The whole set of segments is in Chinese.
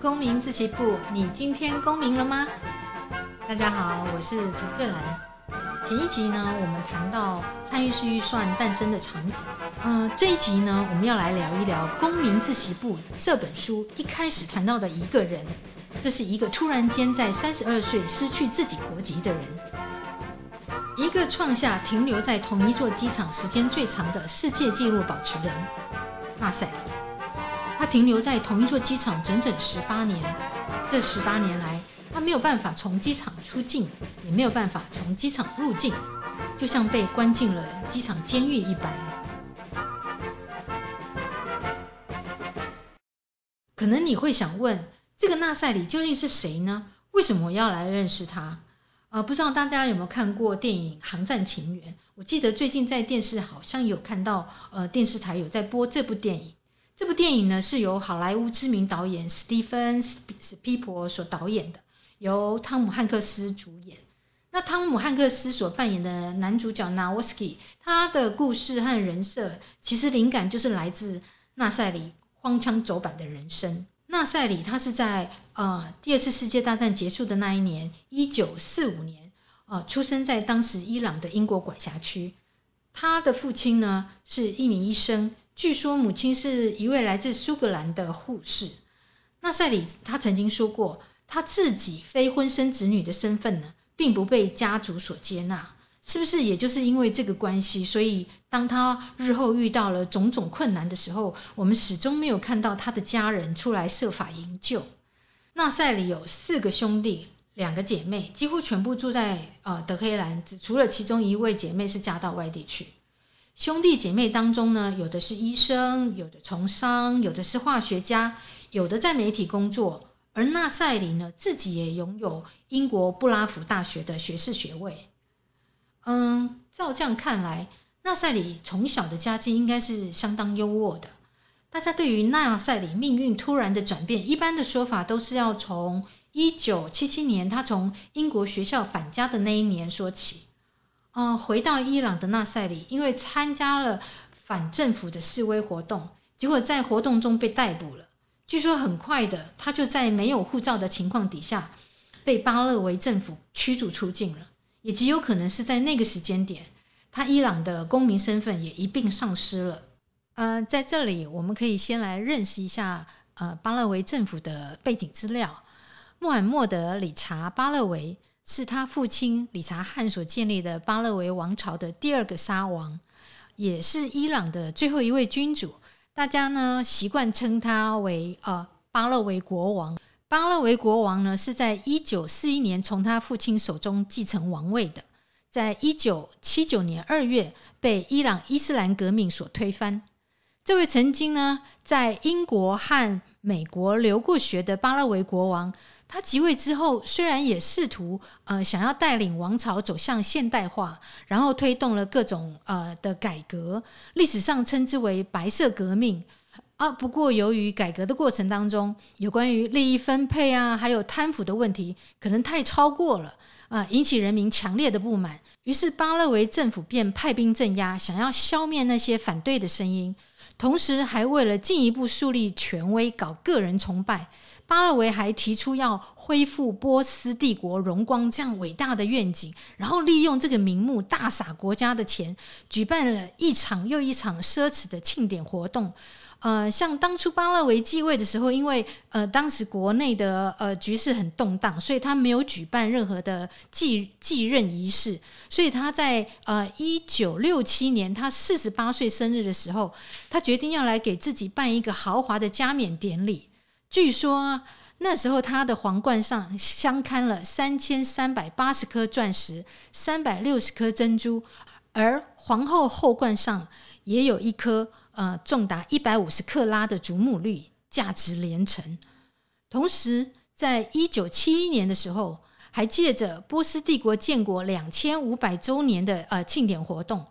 公民自习部，你今天公民了吗？大家好，我是陈翠兰。前一集呢，我们谈到参与式预算诞生的场景。嗯、这一集呢，我们要来聊一聊《公民自习部》这本书一开始谈到的一个人，这是一个突然间在三十二岁失去自己国籍的人，一个创下停留在同一座机场时间最长的世界纪录保持人——纳赛里。他停留在同一座机场整整十八年，这十八年来，他没有办法从机场出境，也没有办法从机场入境，就像被关进了机场监狱一般。可能你会想问，这个纳赛里究竟是谁呢？为什么我要来认识他？呃，不知道大家有没有看过电影《航站情缘》？我记得最近在电视好像有看到，呃，电视台有在播这部电影。这部电影呢，是由好莱坞知名导演史蒂芬·史皮伯所导演的，由汤姆·汉克斯主演。那汤姆·汉克斯所扮演的男主角纳沃斯基，他的故事和人设其实灵感就是来自纳赛里荒腔走板的人生。纳赛里他是在呃第二次世界大战结束的那一年，一九四五年，呃出生在当时伊朗的英国管辖区。他的父亲呢是一名医生。据说母亲是一位来自苏格兰的护士。纳赛里他曾经说过，他自己非婚生子女的身份呢，并不被家族所接纳。是不是也就是因为这个关系，所以当他日后遇到了种种困难的时候，我们始终没有看到他的家人出来设法营救？纳赛里有四个兄弟，两个姐妹，几乎全部住在呃德黑兰，只除了其中一位姐妹是嫁到外地去。兄弟姐妹当中呢，有的是医生，有的从商，有的是化学家，有的在媒体工作。而纳赛里呢，自己也拥有英国布拉福大学的学士学位。嗯，照这样看来，纳赛里从小的家境应该是相当优渥的。大家对于纳赛里命运突然的转变，一般的说法都是要从一九七七年他从英国学校返家的那一年说起。嗯，回到伊朗的纳赛里，因为参加了反政府的示威活动，结果在活动中被逮捕了。据说很快的，他就在没有护照的情况底下，被巴勒维政府驱逐出境了。也极有可能是在那个时间点，他伊朗的公民身份也一并丧失了。呃，在这里我们可以先来认识一下呃巴勒维政府的背景资料。穆罕默德·理查·巴勒维。是他父亲理查汗所建立的巴勒维王朝的第二个沙王，也是伊朗的最后一位君主。大家呢习惯称他为呃巴勒维国王。巴勒维国王呢是在一九四一年从他父亲手中继承王位的，在一九七九年二月被伊朗伊斯兰革命所推翻。这位曾经呢在英国和美国留过学的巴勒维国王。他即位之后，虽然也试图呃想要带领王朝走向现代化，然后推动了各种呃的改革，历史上称之为白色革命啊。不过由于改革的过程当中，有关于利益分配啊，还有贪腐的问题，可能太超过了啊，引起人民强烈的不满。于是巴勒维政府便派兵镇压，想要消灭那些反对的声音，同时还为了进一步树立权威，搞个人崇拜。巴勒维还提出要恢复波斯帝国荣光这样伟大的愿景，然后利用这个名目大撒国家的钱，举办了一场又一场奢侈的庆典活动。呃，像当初巴勒维继位的时候，因为呃当时国内的呃局势很动荡，所以他没有举办任何的继继任仪式。所以他在呃一九六七年他四十八岁生日的时候，他决定要来给自己办一个豪华的加冕典礼。据说那时候他的皇冠上镶嵌了三千三百八十颗钻石，三百六十颗珍珠，而皇后后冠上也有一颗呃重达一百五十克拉的祖母绿，价值连城。同时，在一九七一年的时候，还借着波斯帝国建国两千五百周年的呃庆典活动。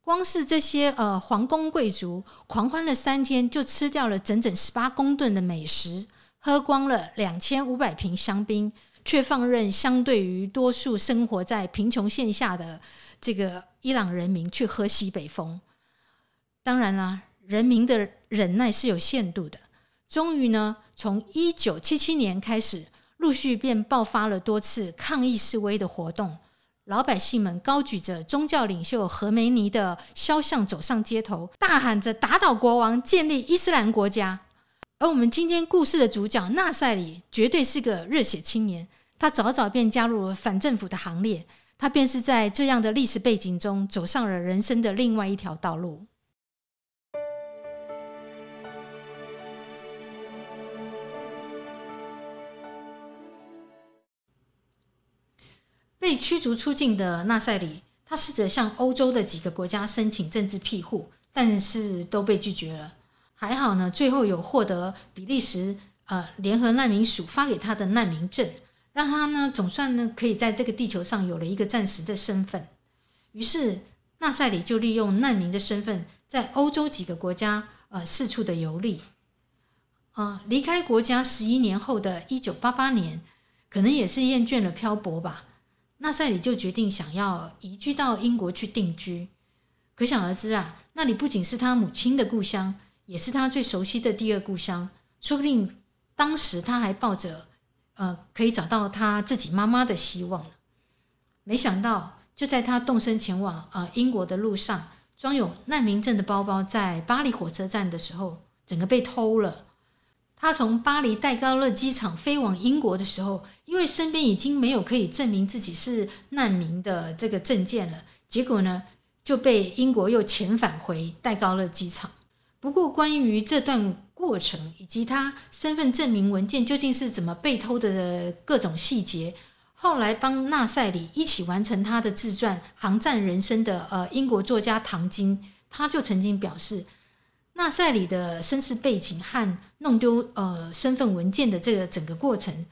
光是这些呃皇宫贵族狂欢了三天，就吃掉了整整十八公吨的美食，喝光了两千五百瓶香槟，却放任相对于多数生活在贫穷线下的这个伊朗人民去喝西北风。当然啦，人民的忍耐是有限度的。终于呢，从一九七七年开始，陆续便爆发了多次抗议示威的活动。老百姓们高举着宗教领袖何梅尼的肖像走上街头，大喊着“打倒国王，建立伊斯兰国家”。而我们今天故事的主角纳赛里绝对是个热血青年，他早早便加入了反政府的行列。他便是在这样的历史背景中，走上了人生的另外一条道路。被驱逐出境的纳赛里，他试着向欧洲的几个国家申请政治庇护，但是都被拒绝了。还好呢，最后有获得比利时呃联合难民署发给他的难民证，让他呢总算呢可以在这个地球上有了一个暂时的身份。于是纳赛里就利用难民的身份，在欧洲几个国家呃四处的游历。啊、离开国家十一年后的一九八八年，可能也是厌倦了漂泊吧。纳赛里就决定想要移居到英国去定居，可想而知啊，那里不仅是他母亲的故乡，也是他最熟悉的第二故乡。说不定当时他还抱着呃可以找到他自己妈妈的希望。没想到，就在他动身前往呃英国的路上，装有难民证的包包在巴黎火车站的时候，整个被偷了。他从巴黎戴高乐机场飞往英国的时候，因为身边已经没有可以证明自己是难民的这个证件了，结果呢就被英国又遣返回戴高乐机场。不过，关于这段过程以及他身份证明文件究竟是怎么被偷的各种细节，后来帮纳赛里一起完成他的自传《航站人生》的呃英国作家唐金，他就曾经表示。纳赛里的身世背景和弄丢呃身份文件的这个整个过程，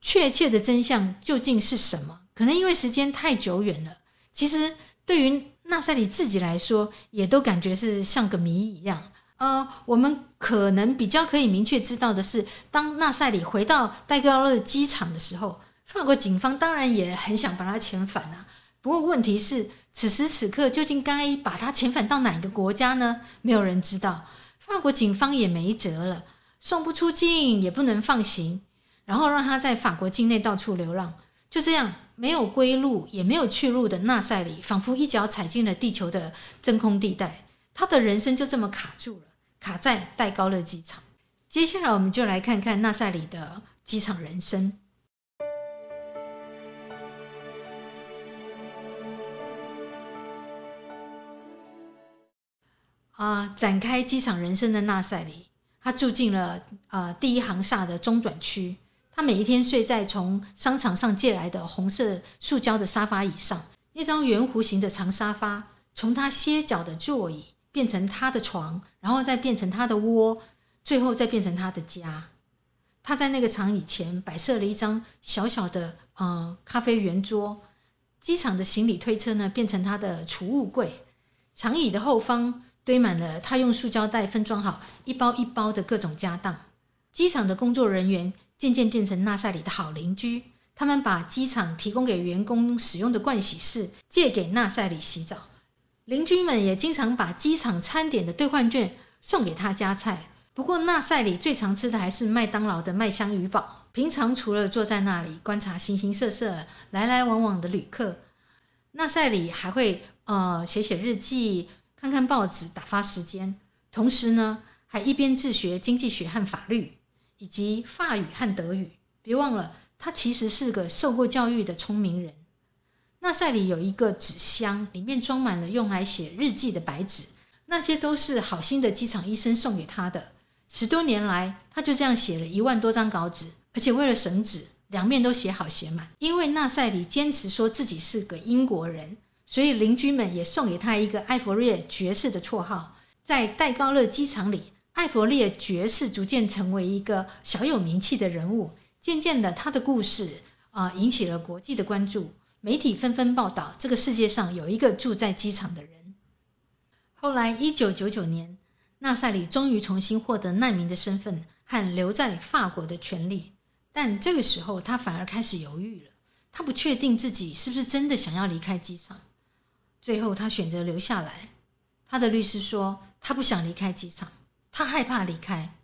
确切的真相究竟是什么？可能因为时间太久远了，其实对于纳赛里自己来说，也都感觉是像个谜一样。呃，我们可能比较可以明确知道的是，当纳赛里回到戴高乐机场的时候，法国警方当然也很想把他遣返啊。不过问题是，此时此刻究竟该把他遣返到哪个国家呢？没有人知道。法国警方也没辙了，送不出境也不能放行，然后让他在法国境内到处流浪。就这样，没有归路也没有去路的纳赛里，仿佛一脚踩进了地球的真空地带。他的人生就这么卡住了，卡在戴高乐机场。接下来，我们就来看看纳赛里的机场人生。啊、展开机场人生的纳赛里，他住进了呃第一航厦的中转区。他每一天睡在从商场上借来的红色塑胶的沙发椅上，一张圆弧形的长沙发，从他歇脚的座椅变成他的床，然后再变成他的窝，最后再变成他的家。他在那个长椅前摆设了一张小小的呃咖啡圆桌。机场的行李推车呢，变成他的储物柜。长椅的后方。堆满了他用塑胶袋分装好一包一包的各种家当。机场的工作人员渐渐变成纳赛里的好邻居，他们把机场提供给员工使用的盥洗室借给纳赛里洗澡。邻居们也经常把机场餐点的兑换券送给他加菜。不过，纳赛里最常吃的还是麦当劳的麦香鱼堡。平常除了坐在那里观察形形色色来来往往的旅客，纳赛里还会呃写写日记。看看报纸打发时间，同时呢，还一边自学经济学和法律，以及法语和德语。别忘了，他其实是个受过教育的聪明人。纳赛里有一个纸箱，里面装满了用来写日记的白纸，那些都是好心的机场医生送给他的。十多年来，他就这样写了一万多张稿纸，而且为了省纸，两面都写好写满。因为纳赛里坚持说自己是个英国人。所以邻居们也送给他一个艾弗列爵士的绰号。在戴高乐机场里，艾弗列爵士逐渐成为一个小有名气的人物。渐渐的，他的故事啊、引起了国际的关注，媒体纷纷报道这个世界上有一个住在机场的人。后来，一九九九年，纳赛里终于重新获得难民的身份和留在法国的权利，但这个时候他反而开始犹豫了。他不确定自己是不是真的想要离开机场。最后，他选择留下来。他的律师说，他不想离开机场，他害怕离开。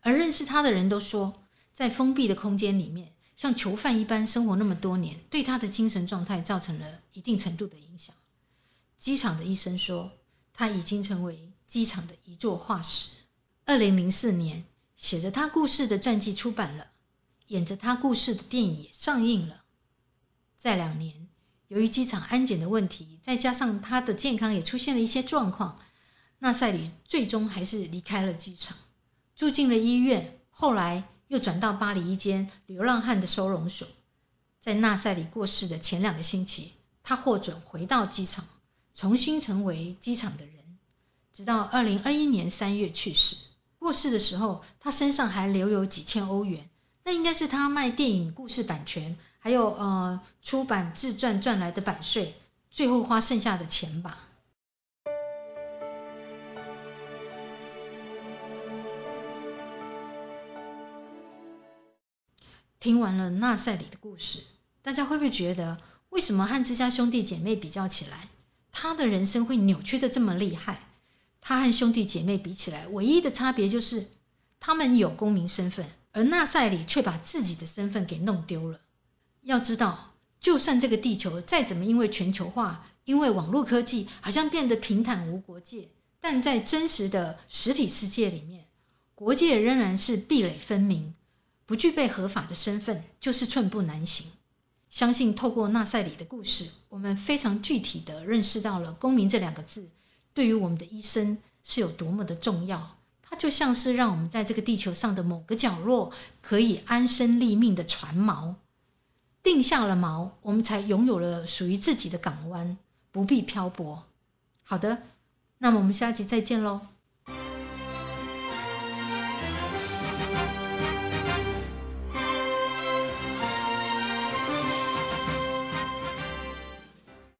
而认识他的人都说，在封闭的空间里面，像囚犯一般生活那么多年，对他的精神状态造成了一定程度的影响。机场的医生说，他已经成为机场的一座化石。二零零四年，写着他故事的传记出版了，演着他故事的电影也上映了。在两年，由于机场安检的问题，再加上他的健康也出现了一些状况，纳赛里最终还是离开了机场。住进了医院，后来又转到巴黎一间流浪汉的收容所。在纳赛里过世的前两个星期，他获准回到机场，重新成为机场的人，直到二零二一年三月去世。过世的时候，他身上还留有几千欧元，那应该是他卖电影故事版权，还有呃出版自传赚来的版税，最后花剩下的钱吧。听完了纳赛里的故事，大家会不会觉得，为什么和这家兄弟姐妹比较起来，他的人生会扭曲的这么厉害？他和兄弟姐妹比起来，唯一的差别就是他们有公民身份，而纳赛里却把自己的身份给弄丢了。要知道，就算这个地球再怎么因为全球化、因为网络科技，好像变得平坦无国界，但在真实的实体世界里面，国界仍然是壁垒分明。不具备合法的身份，就是寸步难行。相信透过纳赛里的故事，我们非常具体地认识到了“公民”这两个字对于我们的一生是有多么的重要。它就像是让我们在这个地球上的某个角落可以安身立命的船锚，定下了锚，我们才拥有了属于自己的港湾，不必漂泊。好的，那么我们下集再见喽。